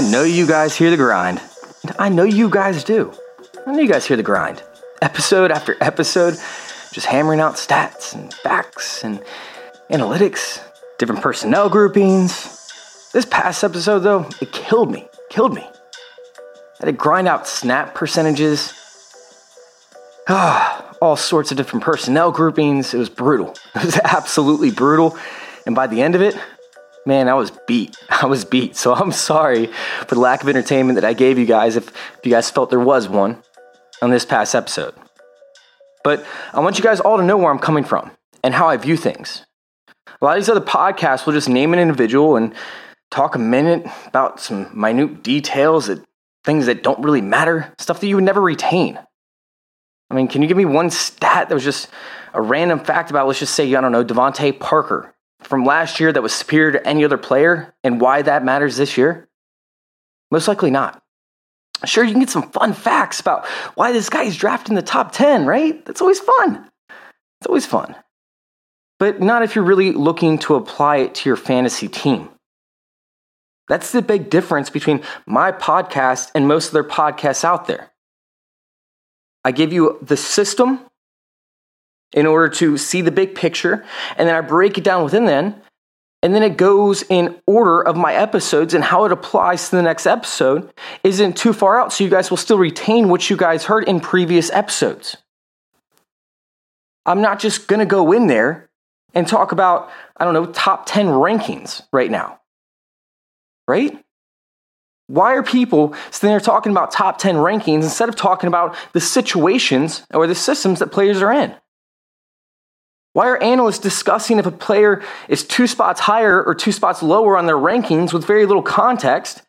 I know you guys hear the grind. I know you guys do. I know you guys hear the grind. Episode after episode, just hammering out stats and facts and analytics, different personnel groupings. This past episode, though, it killed me. Killed me. I had to grind out snap percentages. Ah, all sorts of different personnel groupings. It was brutal. It was absolutely brutal. And by the end of it, man, I was beat. I was beat. So I'm sorry for the lack of entertainment that I gave you guys if, if you guys felt there was one on this past episode. But I want you guys all to know where I'm coming from and how I view things. A lot of these other podcasts will just name an individual and talk a minute about some minute details that things that don't really matter, stuff that you would never retain. I mean, can you give me one stat that was just a random fact about, let's just say, I don't know, DeVante Parker from last year that was superior to any other player and why that matters this year? Most likely not. Sure, you can get some fun facts about why this guy is drafted in the top 10, right? That's always fun. It's always fun. But not if you're really looking to apply it to your fantasy team. That's the big difference between my podcast and most of their podcasts out there. I give you the system in order to see the big picture. And then I break it down within then. And then it goes in order of my episodes and how it applies to the next episode isn't too far out. So you guys will still retain what you guys heard in previous episodes. I'm not just going to go in there and talk about, I don't know, top 10 rankings right now. Right? Why are people sitting there talking about top 10 rankings instead of talking about the situations or the systems that players are in? Why are analysts discussing if a player is two spots higher or two spots lower on their rankings with very little context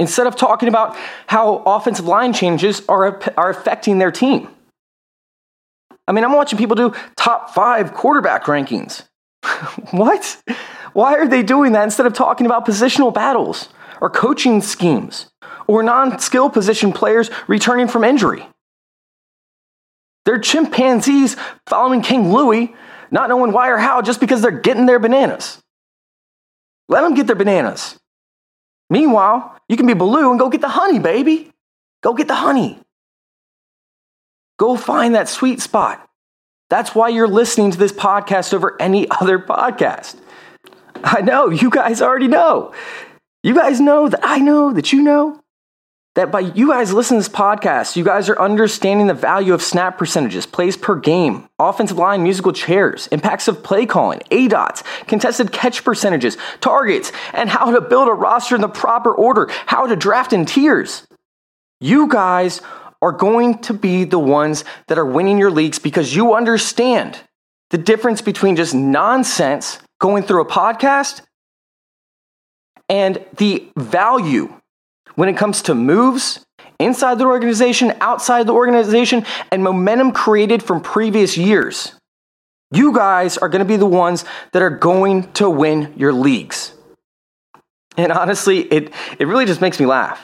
instead of talking about how offensive line changes are, are affecting their team? I mean, I'm watching people do top five quarterback rankings. what? Why are they doing that instead of talking about positional battles or coaching schemes or non skill position players returning from injury? They're chimpanzees following King Louie not knowing why or how just because they're getting their bananas. Let them get their bananas. Meanwhile, you can be Baloo and go get the honey, baby. Go get the honey. Go find that sweet spot. That's why you're listening to this podcast over any other podcast. I know, you guys already know. You guys know that I know that you know that by you guys listening to this podcast, you guys are understanding the value of snap percentages, plays per game, offensive line musical chairs, impacts of play calling, A dots, contested catch percentages, targets, and how to build a roster in the proper order, how to draft in tiers. You guys are going to be the ones that are winning your leagues because you understand the difference between just nonsense going through a podcast and the value when it comes to moves inside the organization, outside the organization, and momentum created from previous years. You guys are going to be the ones that are going to win your leagues. And honestly, it, it really just makes me laugh.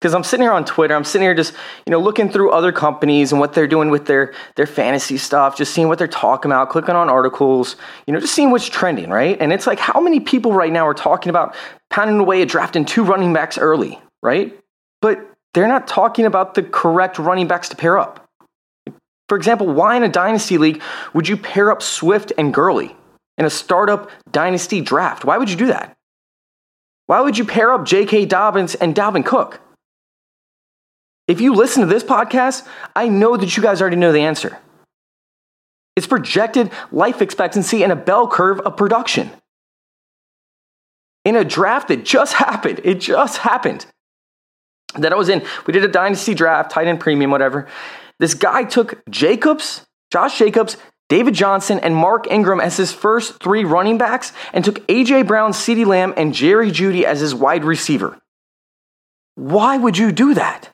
Because I'm sitting here on Twitter, I'm sitting here just, you know, looking through other companies and what they're doing with their, their fantasy stuff, just seeing what they're talking about, clicking on articles, you know, just seeing what's trending, right? And it's like how many people right now are talking about pounding away at drafting two running backs early, right? But they're not talking about the correct running backs to pair up. For example, why in a dynasty league would you pair up Swift and Gurley in a startup dynasty draft? Why would you do that? Why would you pair up J.K. Dobbins and Dalvin Cook? If you listen to this podcast, I know that you guys already know the answer. It's projected life expectancy and a bell curve of production. in a draft that just happened. It just happened. That I was in. We did a dynasty draft, tight end premium, whatever. This guy took Jacobs, Josh Jacobs, David Johnson, and Mark Ingram as his first three running backs, and took A.J. Brown, CeeDee Lamb, and Jerry Jeudy as his wide receiver. Why would you do that?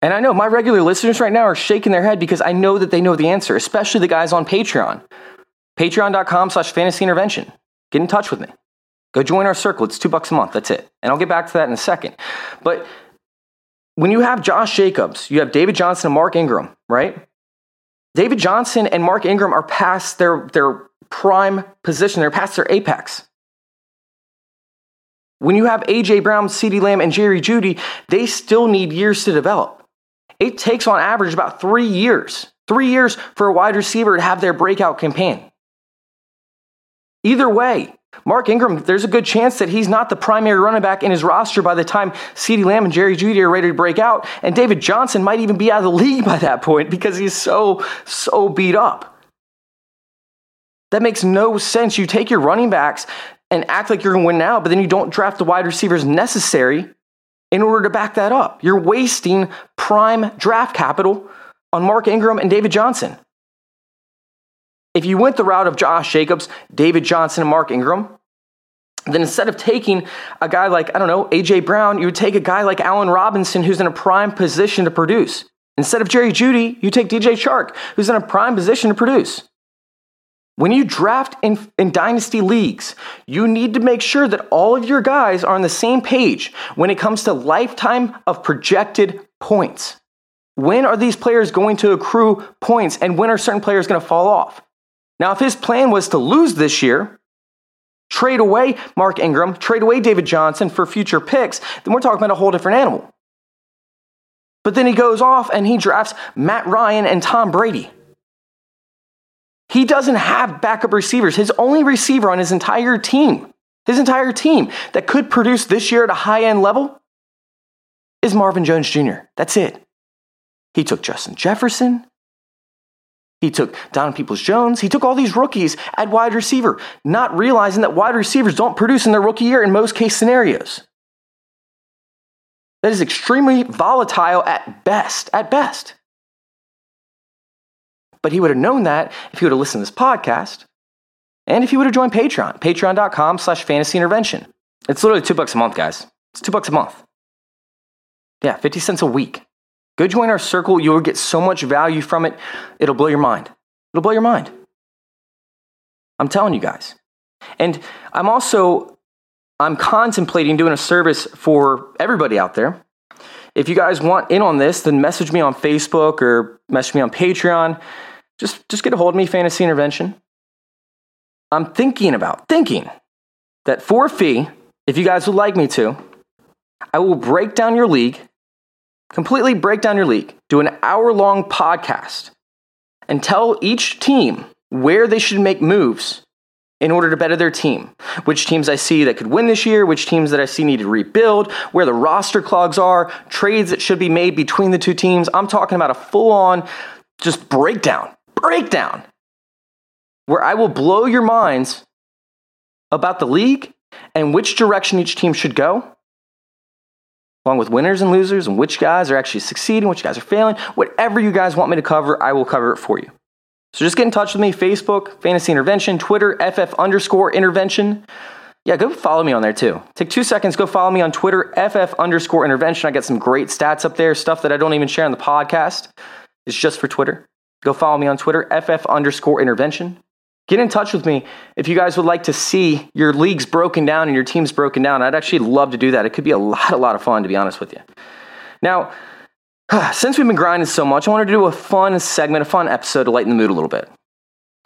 And I know my regular listeners right now are shaking their head because I know that they know the answer, especially the guys on Patreon. Patreon.com slash fantasy intervention. Get in touch with me. Go join our circle. It's two bucks a month. That's it. And I'll get back to that in a second. But when you have Josh Jacobs, you have David Johnson and Mark Ingram, right? David Johnson and Mark Ingram are past their, their prime position, they're past their apex. When you have A.J. Brown, CeeDee Lamb, and Jerry Jeudy, they still need years to develop. It takes on average about three years, three years for a wide receiver to have their breakout campaign. Either way, Mark Ingram, there's a good chance that he's not the primary running back in his roster by the time CeeDee Lamb and Jerry Jeudy are ready to break out. And David Johnson might even be out of the league by that point because he's so, so beat up. That makes no sense. You take your running backs and act like you're going to win now, but then you don't draft the wide receivers necessary in order to back that up. You're wasting prime draft capital on Mark Ingram and David Johnson. If you went the route of Josh Jacobs, David Johnson, and Mark Ingram, then instead of taking a guy like, I don't know, A.J. Brown, you would take a guy like Allen Robinson who's in a prime position to produce. Instead of Jerry Jeudy, you take DJ Chark, who's in a prime position to produce. When you draft in, in, dynasty leagues, you need to make sure that all of your guys are on the same page when it comes to lifetime of projected points. When are these players going to accrue points and when are certain players going to fall off? Now, if his plan was to lose this year, trade away Mark Ingram, trade away David Johnson for future picks, then we're talking about a whole different animal. But then he goes off and he drafts Matt Ryan and Tom Brady. He doesn't have backup receivers. His only receiver on his entire team, his entire team that could produce this year at a high end level is Marvin Jones Jr. That's it. He took Justin Jefferson. He took Don Peoples Jones. He took all these rookies at wide receiver, not realizing that wide receivers don't produce in their rookie year in most case scenarios. That is extremely volatile at best, at best. But he would have known that if he would have listened to this podcast and if he would have joined Patreon, patreon.com slash fantasy intervention. It's literally two bucks a month, guys. It's two bucks a month. Yeah, 50 cents a week. Go join our circle. You will get so much value from it. It'll blow your mind. It'll blow your mind. I'm telling you guys. And I'm also I'm contemplating doing a service for everybody out there. If you guys want in on this, then message me on Facebook or message me on Patreon. Just just get a hold of me, Fantasy Intervention. I'm thinking about thinking that for a fee, if you guys would like me to, I will break down your league completely break down your league, do an hour long podcast, and tell each team where they should make moves in order to better their team. Which teams I see that could win this year, which teams that I see need to rebuild, where the roster clogs are, trades that should be made between the two teams. I'm talking about a full on just breakdown, breakdown, where I will blow your minds about the league and which direction each team should go along with winners and losers and which guys are actually succeeding, which guys are failing. Whatever you guys want me to cover, I will cover it for you. So just get in touch with me Facebook, Fantasy Intervention, Twitter, FF underscore intervention. Yeah, go follow me on there too. Take two seconds, go follow me on Twitter, FF underscore intervention. I got some great stats up there, stuff that I don't even share on the podcast. It's just for Twitter. Go follow me on Twitter, FF underscore intervention. Get in touch with me if you guys would like to see your leagues broken down and your teams broken down. I'd actually love to do that. It could be a lot, a lot of fun, to be honest with you. Now, since we've been grinding so much, I wanted to do a fun segment, a fun episode to lighten the mood a little bit.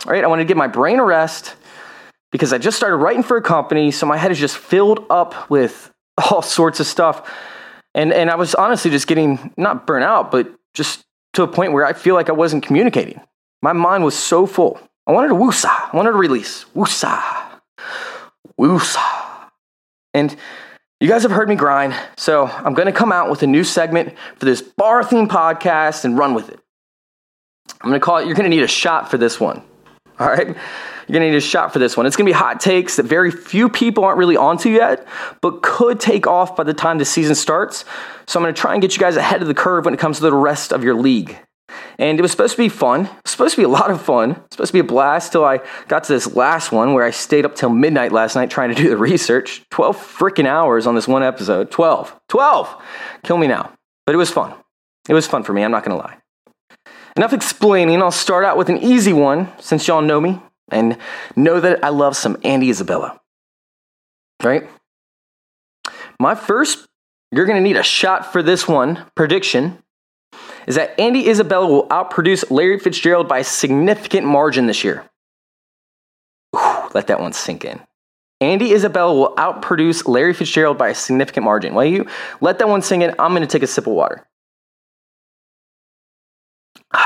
All right, I wanted to give my brain a rest because I just started writing for a company, so my head is just filled up with all sorts of stuff. And, and I was honestly just getting not burnt out, but just to a point where I feel like I wasn't communicating. My mind was so full. I wanted to woosa. I wanted to release. Woosa. Woosa. And you guys have heard me grind, so I'm going to come out with a new segment for this bar theme podcast and run with it. I'm going to call it, you're going to need a shot for this one. All right. You're going to need a shot for this one. It's going to be hot takes that very few people aren't really onto yet, but could take off by the time the season starts. So I'm going to try and get you guys ahead of the curve when it comes to the rest of your league. And it was supposed to be fun. Supposed to be a lot of fun. Supposed to be a blast till I got to this last one where I stayed up till midnight last night trying to do the research. 12 freaking hours on this one episode. 12. 12! Kill me now. But it was fun. It was fun for me, I'm not to lie. Enough explaining. I'll start out with an easy one since y'all know me and know that I love some Andy Isabella. Right? My first, you're going to need a shot for this one prediction is that Andy Isabella will outproduce Larry Fitzgerald by a significant margin this year. Whew, let that one sink in. Andy Isabella will outproduce Larry Fitzgerald by a significant margin. While you let that one sink in, I'm going to take a sip of water.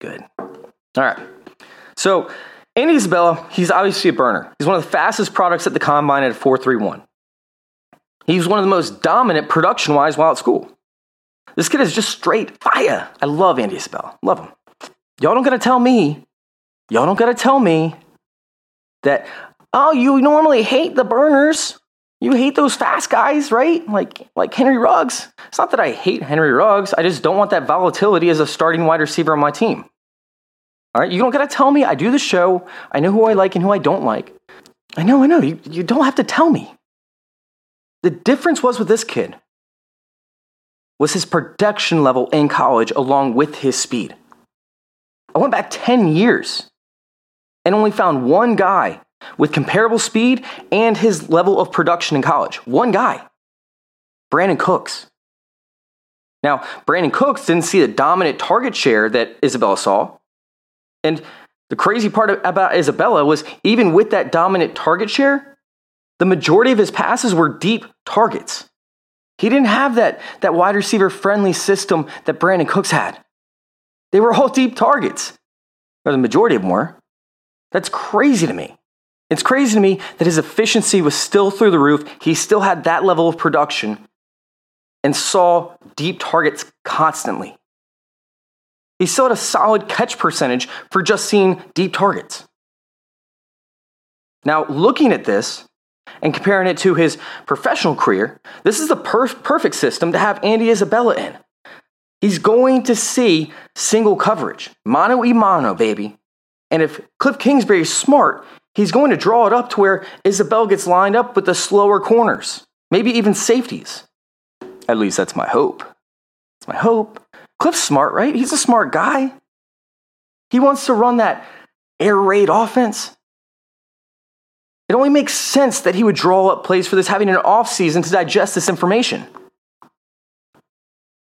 Good. All right. So, Andy Isabella, he's obviously a burner. He's one of the fastest products at the combine at 431. He's one of the most dominant production wise while at school. This kid is just straight fire. I love Andy Isabella. Love him. Y'all don't gotta tell me, y'all don't gotta tell me that, oh, you normally hate the burners. You hate those fast guys, right? Like like Henry Ruggs. It's not that I hate Henry Ruggs. I just don't want that volatility as a starting wide receiver on my team. All right, you don't gotta tell me. I do the show. I know who I like and who I don't like. I know, I know. You, you don't have to tell me. The difference was with this kid was his production level in college along with his speed. I went back 10 years and only found one guy with comparable speed and his level of production in college. One guy, Brandin Cooks. Now, Brandin Cooks didn't see the dominant target share that Isabella saw. And the crazy part about Isabella was even with that dominant target share, the majority of his passes were deep targets. He didn't have that, that wide receiver friendly system that Brandin Cooks had. They were all deep targets, or the majority of them were. That's crazy to me. It's crazy to me that his efficiency was still through the roof. He still had that level of production and saw deep targets constantly. He still had a solid catch percentage for just seeing deep targets. Now, looking at this and comparing it to his professional career, this is the perf- perfect system to have Andy Isabella in. He's going to see single coverage, mano y mano, baby. And if Cliff Kingsbury is smart, he's going to draw it up to where Isabel gets lined up with the slower corners, maybe even safeties. At least that's my hope. It's my hope. Cliff's smart, right? He's a smart guy. He wants to run that air raid offense. It only makes sense that he would draw up plays for this, having an off season to digest this information.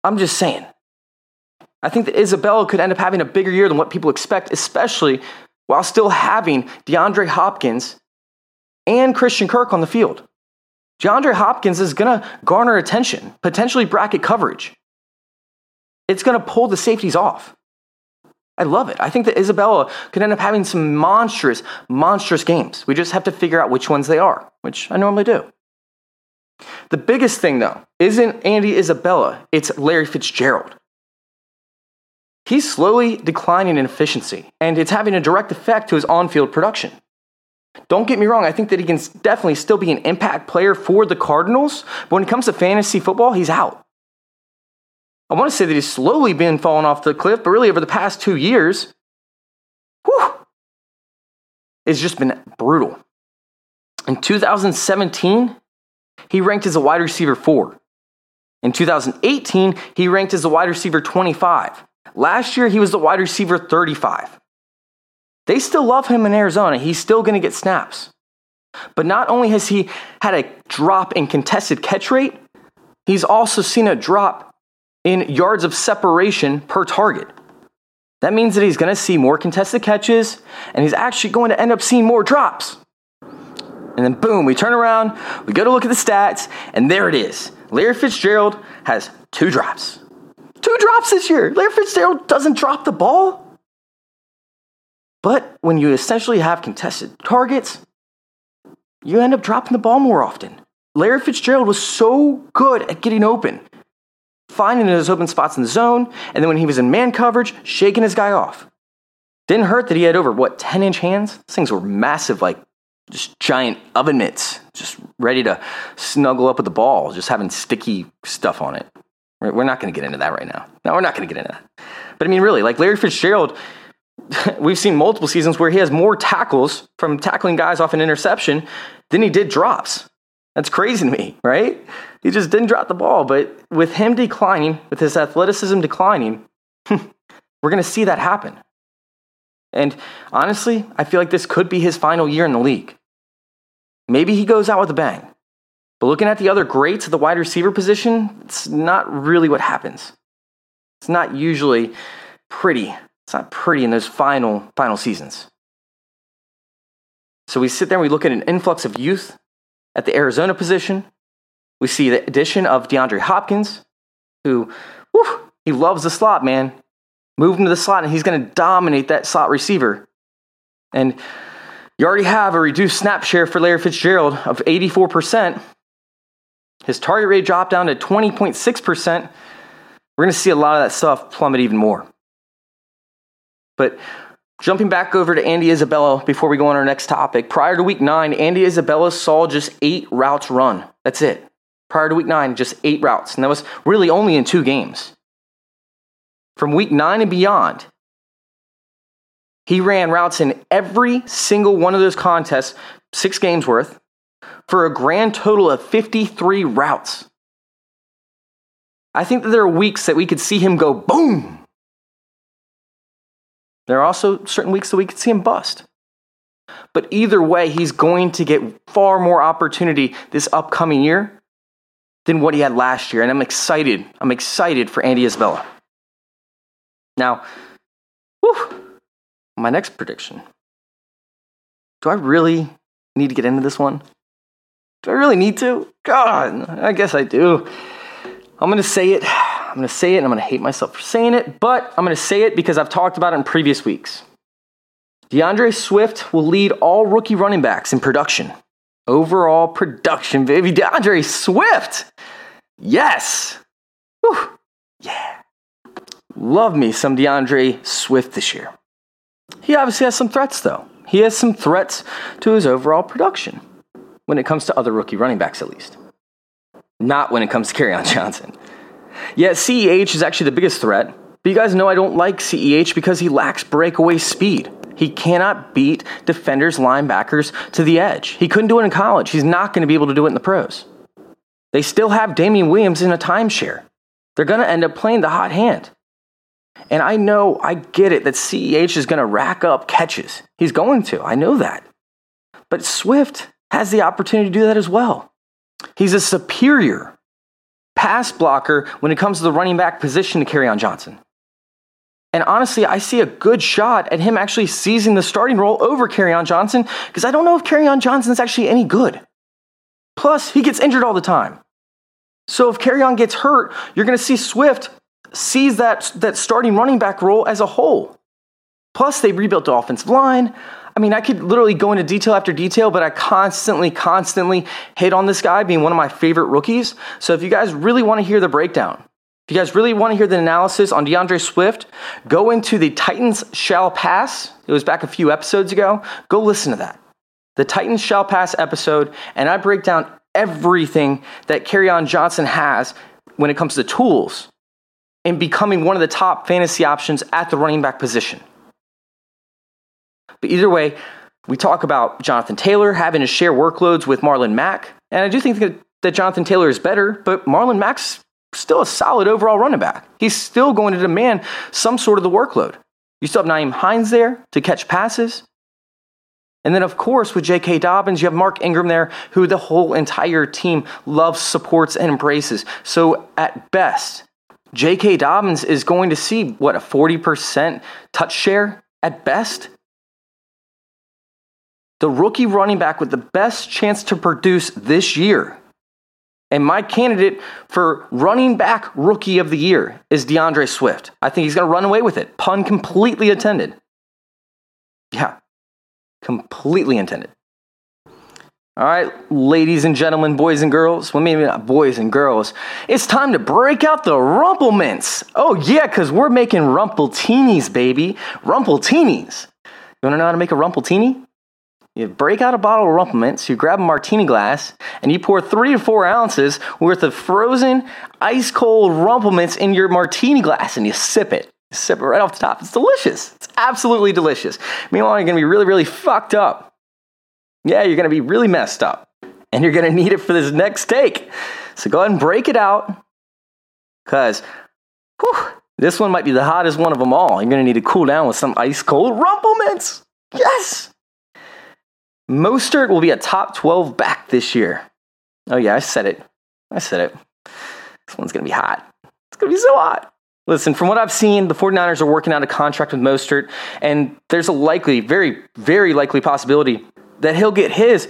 I'm just saying. I think that Isabella could end up having a bigger year than what people expect, especially while still having DeAndre Hopkins and Christian Kirk on the field. DeAndre Hopkins is going to garner attention, potentially bracket coverage. It's going to pull the safeties off. I love it. I think that Isabella could end up having some monstrous, monstrous games. We just have to figure out which ones they are, which I normally do. The biggest thing, though, isn't Andy Isabella, it's Larry Fitzgerald. He's slowly declining in efficiency, and it's having a direct effect to his on field production. Don't get me wrong, I think that he can definitely still be an impact player for the Cardinals, but when it comes to fantasy football, he's out. I want to say that he's slowly been falling off the cliff, but really over the past two years, whew, it's just been brutal. In 2017, he ranked as a wide receiver four. In 2018, he ranked as a wide receiver 25. Last year, he was the wide receiver 35. They still love him in Arizona. He's still going to get snaps. But not only has he had a drop in contested catch rate, he's also seen a drop in yards of separation per target. That means that he's going to see more contested catches and he's actually going to end up seeing more drops. And then, boom, we turn around, we go to look at the stats, and there it is. Larry Fitzgerald has two drops. Two drops this year. Larry Fitzgerald doesn't drop the ball. But when you essentially have contested targets, you end up dropping the ball more often. Larry Fitzgerald was so good at getting open finding his open spots in the zone, and then when he was in man coverage, shaking his guy off. Didn't hurt that he had over, what, 10 inch hands? These things were massive, like just giant oven mitts, just ready to snuggle up with the ball, just having sticky stuff on it. We're not going to get into that right now. No, we're not going to get into that. But I mean, really, like Larry Fitzgerald, we've seen multiple seasons where he has more tackles from tackling guys off an interception than he did drops. That's crazy to me, right? He just didn't drop the ball. But with him declining, with his athleticism declining, we're going to see that happen. And honestly, I feel like this could be his final year in the league. Maybe he goes out with a bang. But looking at the other greats of the wide receiver position, it's not really what happens. It's not usually pretty. It's not pretty in those final final seasons. So we sit there and we look at an influx of youth at the Arizona position. We see the addition of DeAndre Hopkins, who whew, he loves the slot, man. Move him to the slot, and he's going to dominate that slot receiver. And you already have a reduced snap share for Larry Fitzgerald of 84%. His target rate dropped down to 20.6%. We're going to see a lot of that stuff plummet even more. But jumping back over to Andy Isabella before we go on our next topic, prior to week nine, Andy Isabella saw just eight routes run. That's it. Prior to week nine, just eight routes. And that was really only in two games. From week nine and beyond, he ran routes in every single one of those contests, six games worth, for a grand total of 53 routes. I think that there are weeks that we could see him go boom. There are also certain weeks that we could see him bust. But either way, he's going to get far more opportunity this upcoming year than what he had last year. And I'm excited. I'm excited for Andy Isabella. Now, whew, my next prediction. Do I really need to get into this one? Do I really need to? God, I guess I do. I'm going to say it. I'm going to say it and I'm going to hate myself for saying it, but I'm going to say it because I've talked about it in previous weeks. DeAndre Swift will lead all rookie running backs in production. Overall production, baby. DeAndre Swift. Yes. Whew. Yeah. Love me some DeAndre Swift this year. He obviously has some threats, though. He has some threats to his overall production when it comes to other rookie running backs, at least. Not when it comes to Kerryon Johnson. Yet CEH is actually the biggest threat. But you guys know I don't like CEH because he lacks breakaway speed. He cannot beat defenders, linebackers to the edge. He couldn't do it in college. He's not going to be able to do it in the pros. They still have Damien Williams in a timeshare. They're going to end up playing the hot hand. And I know, I get it that CEH is going to rack up catches. He's going to. I know that. But Swift has the opportunity to do that as well. He's a superior pass blocker when it comes to the running back position to Kerryon Johnson. And honestly, I see a good shot at him actually seizing the starting role over Kerryon Johnson because I don't know if Kerryon Johnson is actually any good. Plus, he gets injured all the time. So if Kerryon gets hurt, you're going to see Swift sees that, that starting running back role as a whole. Plus, they rebuilt the offensive line. I mean, I could literally go into detail after detail, but I constantly, constantly hit on this guy being one of my favorite rookies. So if you guys really want to hear the breakdown, if you guys really want to hear the analysis on DeAndre Swift, go into the Titans Shall Pass. It was back a few episodes ago. Go listen to that. The Titans Shall Pass episode, and I break down everything that Kerryon Johnson has when it comes to tools in becoming one of the top fantasy options at the running back position. But either way, we talk about Jonathan Taylor having to share workloads with Marlon Mack. And I do think that, that Jonathan Taylor is better, but Marlon Mack's still a solid overall running back. He's still going to demand some sort of the workload. You still have Nyheim Hines there to catch passes. And then, of course, with J.K. Dobbins, you have Mark Ingram there, who the whole entire team loves, supports, and embraces. So, at best, J.K. Dobbins is going to see, what, a 40% touch share at best? The rookie running back with the best chance to produce this year. And my candidate for running back rookie of the year is DeAndre Swift. I think he's going to run away with it. Pun completely intended. Yeah, completely intended. All right, ladies and gentlemen, boys and girls. Well, maybe not boys and girls. It's time to break out the Rumplemints. Oh, yeah, because we're making Rumpleteenies, baby. Rumpleteenies. You want to know how to make a rumpletini? You break out a bottle of Rumplements, you grab a martini glass, and you pour three to four ounces worth of frozen, ice cold Rumplements in your martini glass, and you sip it. You sip it right off the top. It's delicious. It's absolutely delicious. Meanwhile, you're going to be really, really fucked up. Yeah, you're going to be really messed up. And you're going to need it for this next take. So go ahead and break it out. Because this one might be the hottest one of them all. You're going to need to cool down with some ice cold Rumplements. Yes! Mostert will be a top 12 back this year. Oh, yeah, I said it. I said it. This one's going to be hot. It's going to be so hot. Listen, from what I've seen, the 49ers are working out a contract with Mostert, and there's a likely, very, very likely possibility that he'll get his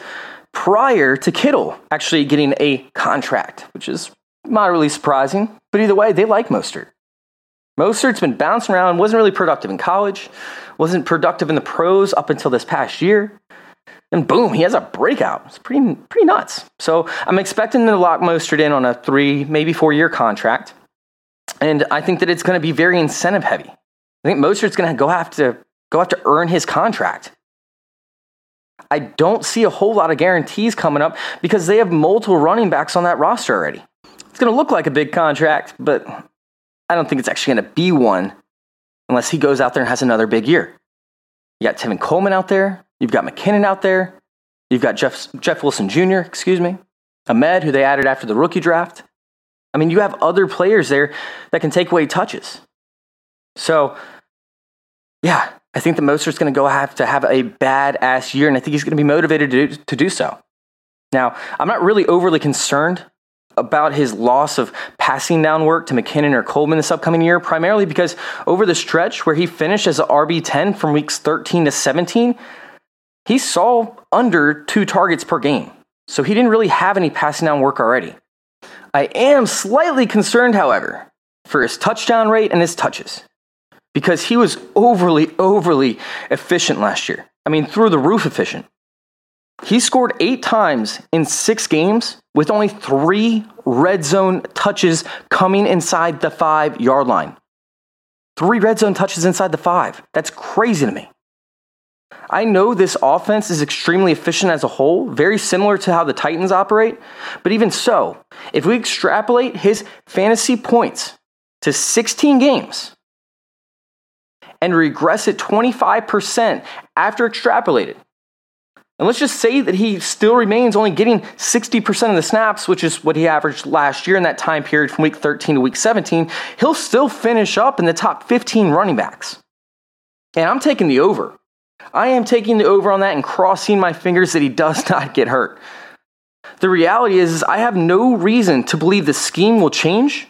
prior to Kittle actually getting a contract, which is moderately surprising. But either way, they like Mostert. Mostert's been bouncing around, wasn't really productive in college, wasn't productive in the pros up until this past year. And boom, he has a breakout. It's pretty, pretty nuts. So I'm expecting to lock Mostert in on a three, maybe four year contract. And I think that it's going to be very incentive heavy. I think Mostert's going to go have to go have to earn his contract. I don't see a whole lot of guarantees coming up because they have multiple running backs on that roster already. It's going to look like a big contract, but I don't think it's actually going to be one unless he goes out there and has another big year. You got Tevin Coleman out there. You've got McKinnon out there. You've got Jeff, Jeff Wilson Jr., excuse me. Ahmed, who they added after the rookie draft. I mean, you have other players there that can take away touches. So, yeah, I think the Mostert's going to go have to have a badass year, and I think he's going to be motivated to do, to do so. Now, I'm not really overly concerned about his loss of passing down work to McKinnon or Coleman this upcoming year, primarily because over the stretch where he finished as an RB10 from weeks 13 to 17, he saw under two targets per game. So he didn't really have any passing down work already. I am slightly concerned, however, for his touchdown rate and his touches because he was overly, overly efficient last year. I mean, through the roof efficient. He scored eight times in six games with only three red zone touches coming inside the five yard line. Three red zone touches inside the five. That's crazy to me. I know this offense is extremely efficient as a whole, very similar to how the Titans operate, but even so, if we extrapolate his fantasy points to 16 games and regress it 25% after extrapolated, and let's just say that he still remains only getting 60% of the snaps, which is what he averaged last year in that time period from week 13 to week 17, he'll still finish up in the top 15 running backs. And I'm taking the over. I am taking the over on that and crossing my fingers that he does not get hurt. The reality is, is I have no reason to believe the scheme will change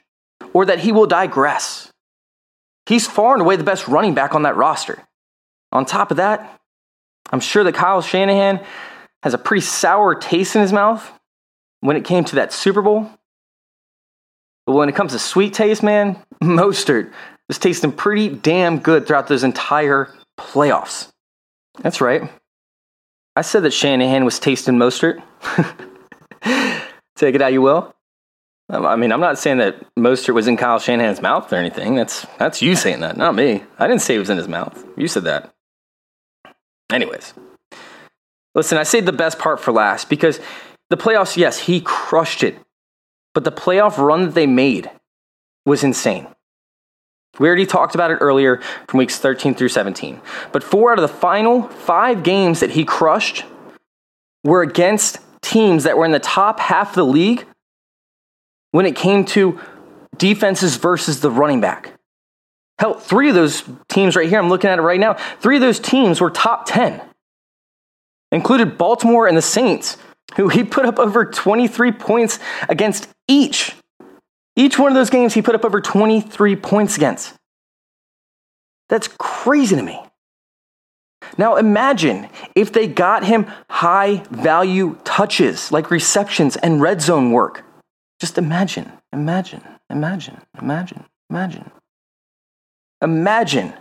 or that he will digress. He's far and away the best running back on that roster. On top of that, I'm sure that Kyle Shanahan has a pretty sour taste in his mouth when it came to that Super Bowl. But when it comes to sweet taste, man, Mostert was tasting pretty damn good throughout those entire playoffs. That's right. I said that Shanahan was tasting Mostert. Take it how you will. Um, I mean, I'm not saying that Mostert was in Kyle Shanahan's mouth or anything. That's that's you saying that, not me. I didn't say it was in his mouth. You said that. Anyways, listen, I saved the best part for last because the playoffs, yes, he crushed it. But the playoff run that they made was insane. We already talked about it earlier from weeks 13 through 17. But four out of the final five games that he crushed were against teams that were in the top half of the league when it came to defenses versus the running back. Hell, three of those teams right here, I'm looking at it right now, three of those teams were top 10. Included Baltimore and the Saints, who he put up over 23 points against each. Each one of those games, he put up over 23 points against. That's crazy to me. Now imagine if they got him high value touches like receptions and red zone work. Just imagine, imagine, imagine, imagine, imagine. Imagine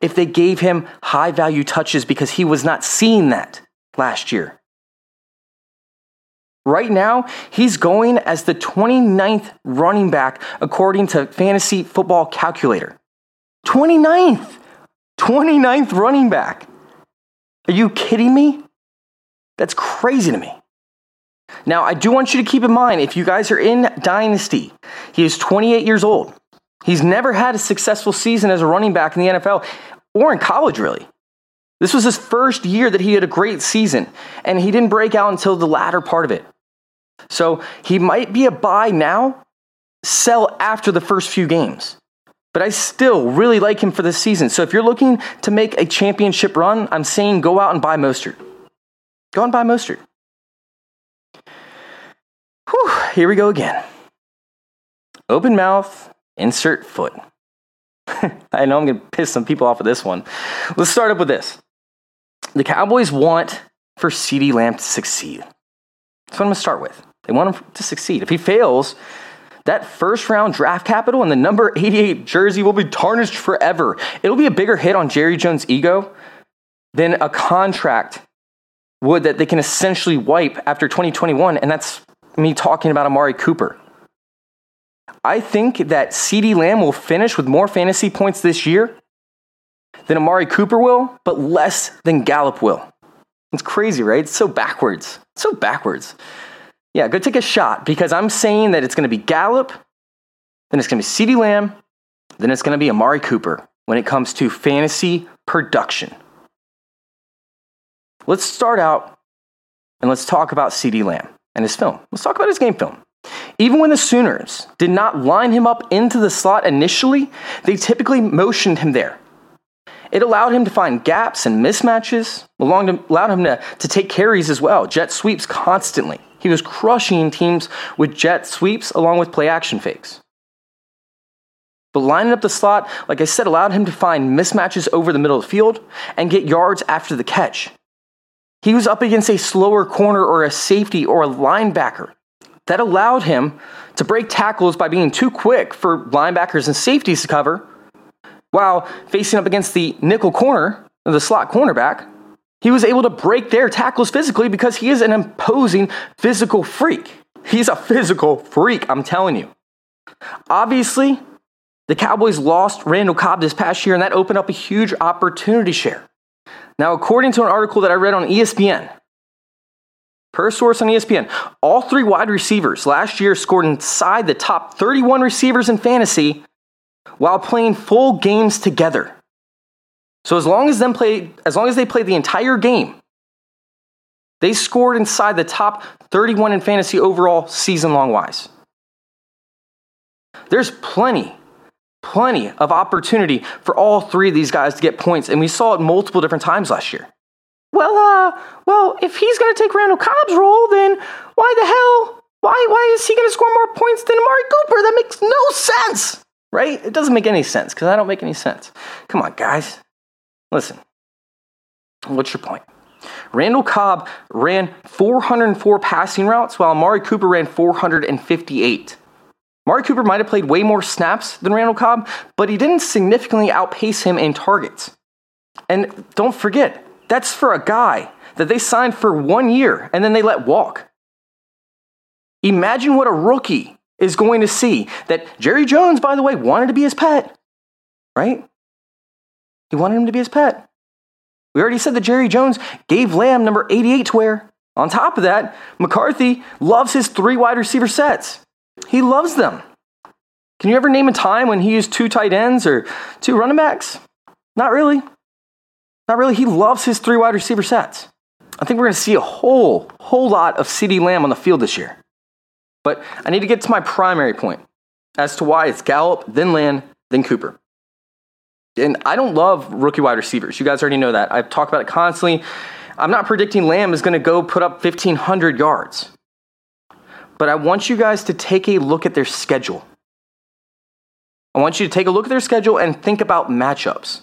if they gave him high value touches because he was not seeing that last year. Right now, he's going as the 29th running back according to Fantasy Football Calculator. 29th! 29th running back. Are you kidding me? That's crazy to me. Now, I do want you to keep in mind if you guys are in Dynasty, he is 28 years old. He's never had a successful season as a running back in the NFL or in college, really. This was his first year that he had a great season, and he didn't break out until the latter part of it. So he might be a buy now, sell after the first few games. But I still really like him for this season. So if you're looking to make a championship run, I'm saying go out and buy Mostert. Go and buy Mostert. Whew, here we go again. Open mouth, insert foot. I know I'm going to piss some people off with this one. Let's start up with this. The Cowboys want for CeeDee Lamb to succeed. That's what I'm going to start with. They want him to succeed. If he fails, that first round draft capital and the number 88 jersey will be tarnished forever. It'll be a bigger hit on Jerry Jones' ego than a contract would that they can essentially wipe after 2021, and that's me talking about Amari Cooper. I think that CeeDee Lamb will finish with more fantasy points this year than Amari Cooper will, but less than Gallup will. It's crazy, right? It's so backwards. It's so backwards. Yeah, go take a shot because I'm saying that it's going to be Gallup, then it's going to be CeeDee Lamb, then it's going to be Amari Cooper when it comes to fantasy production. Let's start out and let's talk about CeeDee Lamb and his film. Let's talk about his game film. Even when the Sooners did not line him up into the slot initially, they typically motioned him there. It allowed him to find gaps and mismatches, allowed him to, to take carries as well, jet sweeps constantly. He was crushing teams with jet sweeps along with play action fakes. But lining up the slot, like I said, allowed him to find mismatches over the middle of the field and get yards after the catch. He was up against a slower corner or a safety or a linebacker. That allowed him to break tackles by being too quick for linebackers and safeties to cover, while facing up against the nickel corner, the slot cornerback, he was able to break their tackles physically because he is an imposing physical freak. He's a physical freak, I'm telling you. Obviously, the Cowboys lost Randall Cobb this past year, and that opened up a huge opportunity share. Now, according to an article that I read on ESPN, per source on ESPN, all three wide receivers last year scored inside the top 31 receivers in fantasy while playing full games together. So as long as them play, as long as they played the entire game, they scored inside the top 31 in fantasy overall season long wise. There's plenty, plenty of opportunity for all three of these guys to get points, and we saw it multiple different times last year. Well, uh, well, if he's going to take Randall Cobb's role, then why the hell? Why, why is he going to score more points than Amari Cooper? That makes no sense, right? It doesn't make any sense because I don't make any sense. Come on, guys. Listen, what's your point? Randall Cobb ran 404 passing routes while Amari Cooper ran 458. Amari Cooper might have played way more snaps than Randall Cobb, but he didn't significantly outpace him in targets. And don't forget, that's for a guy that they signed for one year and then they let walk. Imagine what a rookie is going to see that Jerry Jones, by the way, wanted to be his pet, right? He wanted him to be his pet. We already said that Jerry Jones gave Lamb number 88 to wear. On top of that, McCarthy loves his three wide receiver sets. He loves them. Can you ever name a time when he used two tight ends or two running backs? Not really. Not really. He loves his three wide receiver sets. I think we're going to see a whole, whole lot of CeeDee Lamb on the field this year. But I need to get to my primary point as to why it's Gallup, then Lamb, then Cooper and I don't love rookie wide receivers. You guys already know that. I've talked about it constantly. I'm not predicting Lamb is going to go put up 1,500 yards. But I want you guys to take a look at their schedule. I want you to take a look at their schedule and think about matchups.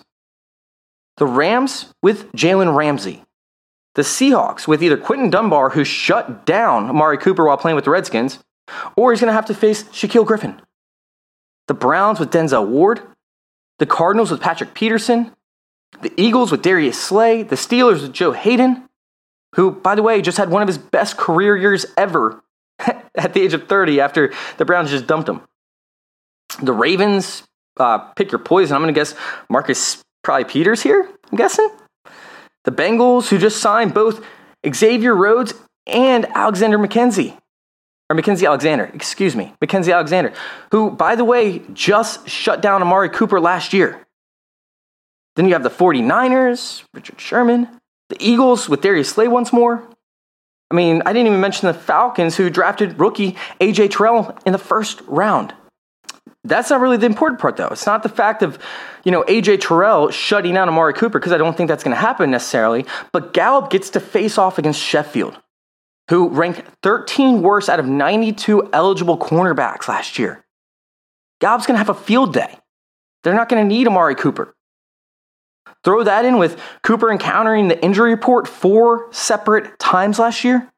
The Rams with Jalen Ramsey. The Seahawks with either Quinton Dunbar, who shut down Amari Cooper while playing with the Redskins, or he's going to have to face Shaquill Griffin. The Browns with Denzel Ward the Cardinals with Patrick Peterson, the Eagles with Darius Slay, the Steelers with Joe Haden, who, by the way, just had one of his best career years ever at the age of 30 after the Browns just dumped him. The Ravens, uh, pick your poison. I'm going to guess Marcus Probably Peters here, I'm guessing. The Bengals, who just signed both Xavier Rhodes and Alexander McKenzie. Or Mackensie Alexander, excuse me, Mackensie Alexander, who, by the way, just shut down Amari Cooper last year. Then you have the 49ers, Richard Sherman, the Eagles with Darius Slay once more. I mean, I didn't even mention the Falcons who drafted rookie AJ Terrell in the first round. That's not really the important part, though. It's not the fact of, you know, AJ Terrell shutting down Amari Cooper, because I don't think that's going to happen necessarily. But Gallup gets to face off against Sheffield, who ranked 13 worst out of 92 eligible cornerbacks last year. Gallup's going to have a field day. They're not going to need Amari Cooper. Throw that in with Cooper encountering the injury report four separate times last year.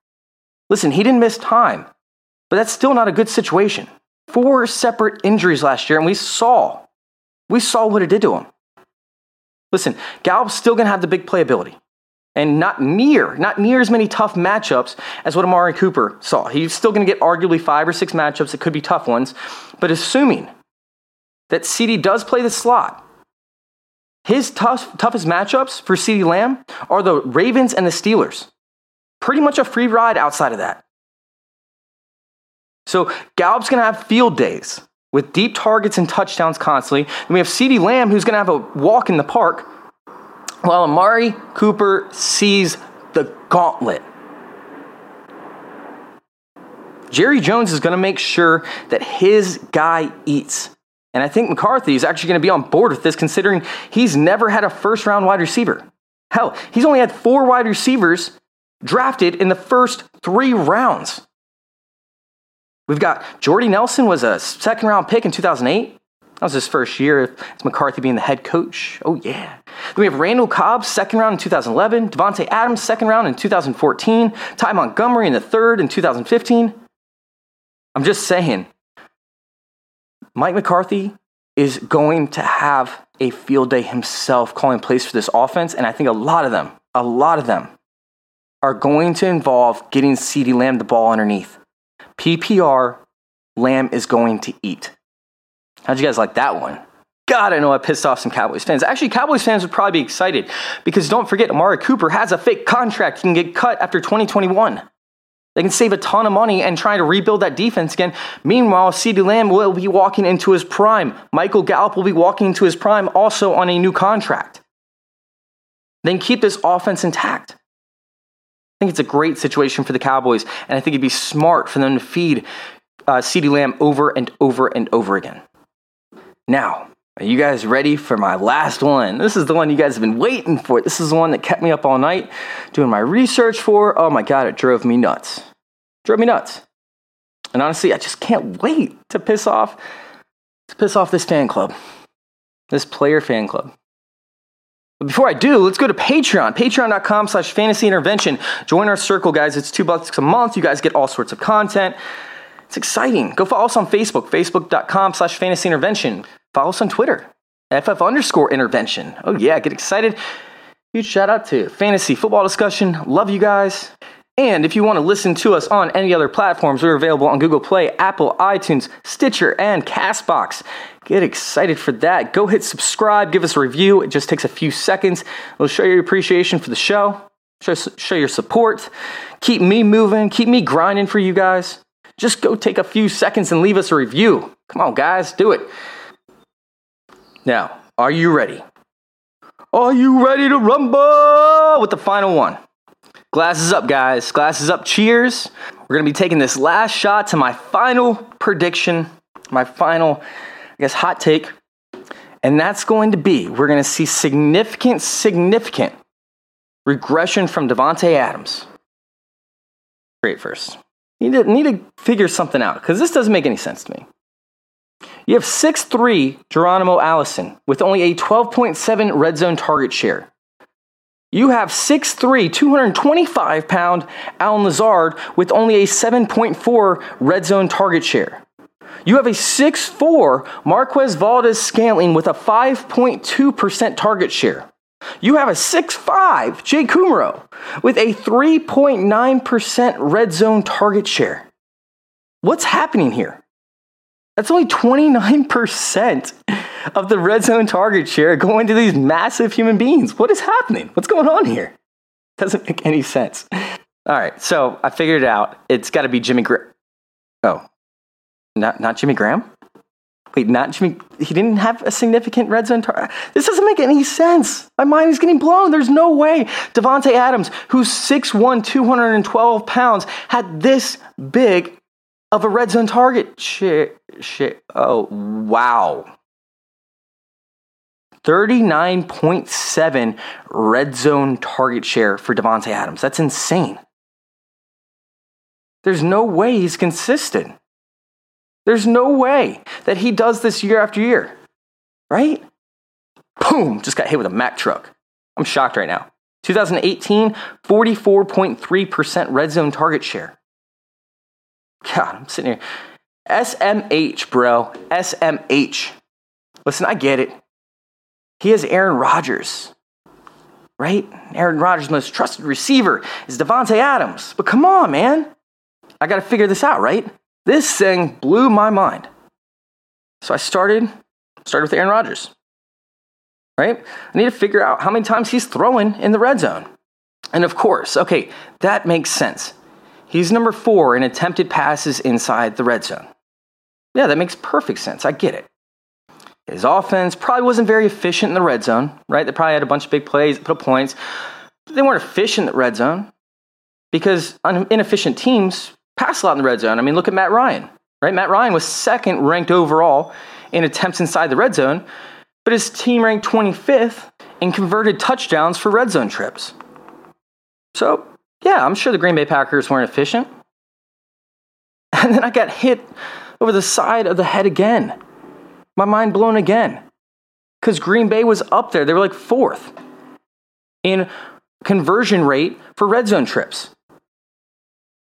Listen, he didn't miss time, but that's still not a good situation. Four separate injuries last year, and we saw, we saw what it did to him. Listen, Gallup's still going to have the big playability, and not near, not near as many tough matchups as what Amari Cooper saw. He's still going to get arguably five or six matchups that could be tough ones, but assuming that CeeDee does play the slot, his tough, toughest matchups for CeeDee Lamb are the Ravens and the Steelers. Pretty much a free ride outside of that. So Gallup's going to have field days with deep targets and touchdowns constantly. And we have CD Lamb who's going to have a walk in the park while Amari Cooper sees the gauntlet. Jerry Jones is going to make sure that his guy eats. And I think McCarthy is actually going to be on board with this, considering he's never had a first round wide receiver. Hell, he's only had four wide receivers drafted in the first three rounds. We've got Jordy Nelson was a second round pick in 2008. That was his first year. It's McCarthy being the head coach. Oh, yeah. Then we have Randall Cobb, second round in 2011. Davante Adams, second round in 2014. Ty Montgomery in the third in 2015. I'm just saying, Mike McCarthy is going to have a field day himself calling plays for this offense. And I think a lot of them, a lot of them are going to involve getting CeeDee Lamb the ball underneath. PPR, Lamb is going to eat. How'd you guys like that one? God, I know I pissed off some Cowboys fans. Actually, Cowboys fans would probably be excited because don't forget, Amari Cooper has a fake contract. He can get cut after 2021. They can save a ton of money and try to rebuild that defense again. Meanwhile, CeeDee Lamb will be walking into his prime. Michael Gallup will be walking into his prime also on a new contract. Then keep this offense intact. I think it's a great situation for the Cowboys, and I think it'd be smart for them to feed uh, CeeDee Lamb over and over and over again. Now, are you guys ready for my last one? This is the one you guys have been waiting for. This is the one that kept me up all night doing my research for. Oh my God, it drove me nuts. Drove me nuts. And honestly, I just can't wait to piss off to piss off this fan club. This player fan club. But before I do, let's go to Patreon. Patreon.com slash fantasy intervention. Join our circle, guys. It's two bucks a month. You guys get all sorts of content. It's exciting. Go follow us on Facebook, facebook.com slash fantasy intervention. Follow us on Twitter, FF underscore intervention. Oh, yeah, get excited. Huge shout out to Fantasy Football Discussion. Love you guys. And if you want to listen to us on any other platforms, we're available on Google Play, Apple, iTunes, Stitcher, and Castbox. Get excited for that. Go hit subscribe, give us a review. It just takes a few seconds. It'll show your appreciation for the show, show, show your support, keep me moving, keep me grinding for you guys. Just go take a few seconds and leave us a review. Come on, guys, do it. Now, are you ready? Are you ready to rumble with the final one? Glasses up, guys. Glasses up. Cheers. We're going to be taking this last shot to my final prediction, my final, I guess, hot take. And that's going to be we're going to see significant, significant regression from Davante Adams. Great first. Need to, need to figure something out because this doesn't make any sense to me. You have 6'3 Geronimo Allison with only a 12.7 red zone target share. You have 6'3, 225 pound Allen Lazard with only a 7.4 red zone target share. You have a 6'4 Marquez Valdes Scantling with a 5.2% target share. You have a 6'5 Jay Kumerow with a 3.9% red zone target share. What's happening here? That's only 29% of the red zone target share going to these massive human beings. What is happening? What's going on here? Doesn't make any sense. All right, so I figured it out. It's got to be Jimmy Graham. Oh, not not Jimmy Graham. Wait, not Jimmy. He didn't have a significant red zone target. This doesn't make any sense. My mind is getting blown. There's no way Davante Adams, who's 6'1", 212 pounds, had this big of a red zone target. Shit, shit. Oh, wow. 39.7 red zone target share for Davante Adams. That's insane. There's no way he's consistent. There's no way that he does this year after year, right? Boom, just got hit with a Mack truck. I'm shocked right now. 2018, 44.3% red zone target share. God, I'm sitting here. SMH, bro. SMH. Listen, I get it. He has Aaron Rodgers, right? Aaron Rodgers' most trusted receiver is Davante Adams. But come on, man. I got to figure this out, right? This thing blew my mind. So I started started with Aaron Rodgers. Right? I need to figure out how many times he's throwing in the red zone. And of course, okay, that makes sense. He's number 4 in attempted passes inside the red zone. Yeah, that makes perfect sense. I get it. His offense probably wasn't very efficient in the red zone, right? They probably had a bunch of big plays, put up points. But They weren't efficient in the red zone because inefficient teams pass a lot in the red zone. I mean, look at Matt Ryan, right? Matt Ryan was second ranked overall in attempts inside the red zone, but his team ranked 25th in converted touchdowns for red zone trips. So, yeah, I'm sure the Green Bay Packers weren't efficient. And then I got hit over the side of the head again. My mind blown again. Because Green Bay was up there. They were like fourth in conversion rate for red zone trips.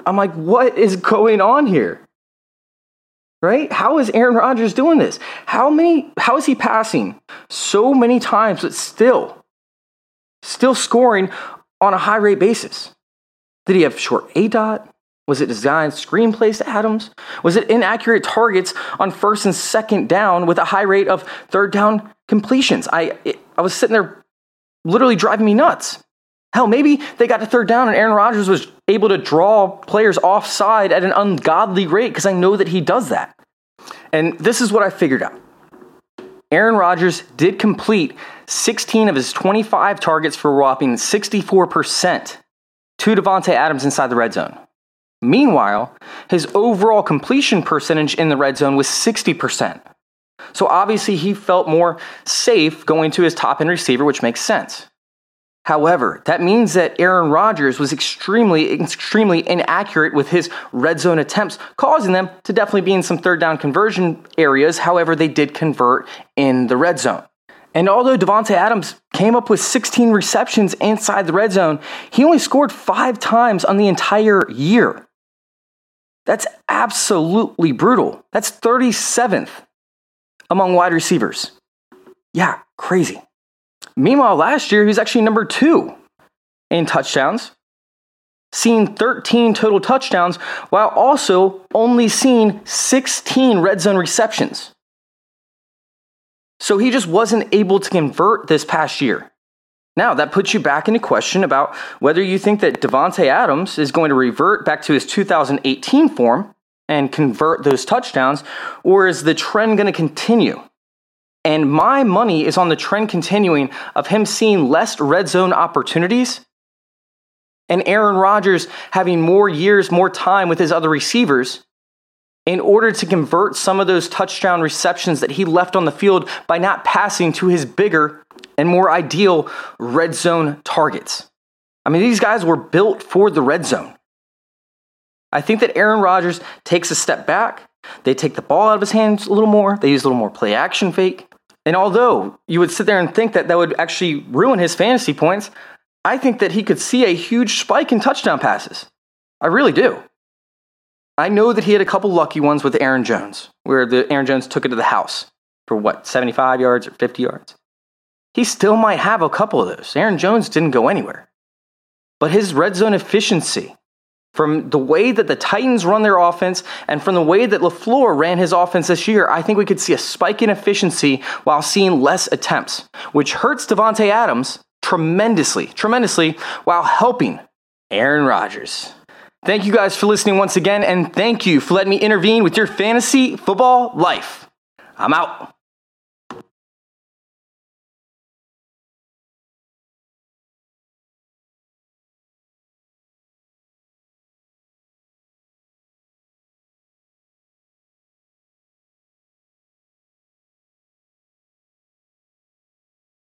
I'm like, what is going on here? Right? How is Aaron Rodgers doing this? How many how is he passing so many times but still still scoring on a high rate basis? Did he have short aDOT? Was it designed screenplays to Adams? Was it inaccurate targets on first and second down with a high rate of third down completions? I it, I was sitting there literally driving me nuts. Hell, maybe they got to third down and Aaron Rodgers was able to draw players offside at an ungodly rate because I know that he does that. And this is what I figured out. Aaron Rodgers did complete 16 of his 25 targets for whopping 64% to Davante Adams inside the red zone. Meanwhile, his overall completion percentage in the red zone was 60%. So obviously, he felt more safe going to his top end receiver, which makes sense. However, that means that Aaron Rodgers was extremely, extremely inaccurate with his red zone attempts, causing them to definitely be in some third down conversion areas. However, they did convert in the red zone. And although Davante Adams came up with 16 receptions inside the red zone, he only scored five times on the entire year. That's absolutely brutal. That's 37th among wide receivers. Yeah, crazy. Meanwhile, last year, he was actually number two in touchdowns, seeing 13 total touchdowns, while also only seeing 16 red zone receptions. So he just wasn't able to convert this past year. Now, that puts you back into question about whether you think that Davante Adams is going to revert back to his 2018 form and convert those touchdowns, or is the trend going to continue? And my money is on the trend continuing of him seeing less red zone opportunities and Aaron Rodgers having more years, more time with his other receivers in order to convert some of those touchdown receptions that he left on the field by not passing to his bigger and more ideal red zone targets. I mean, these guys were built for the red zone. I think that Aaron Rodgers takes a step back. They take the ball out of his hands a little more. They use a little more play action fake. And although you would sit there and think that that would actually ruin his fantasy points, I think that he could see a huge spike in touchdown passes. I really do. I know that he had a couple lucky ones with Aaron Jones, where the Aaron Jones took it to the house for what, 75 yards or 50 yards. He still might have a couple of those. Aaron Jones didn't go anywhere. But his red zone efficiency, from the way that the Titans run their offense and from the way that LaFleur ran his offense this year, I think we could see a spike in efficiency while seeing less attempts, which hurts Davante Adams tremendously, tremendously, while helping Aaron Rodgers. Thank you guys for listening once again, and thank you for letting me intervene with your fantasy football life. I'm out.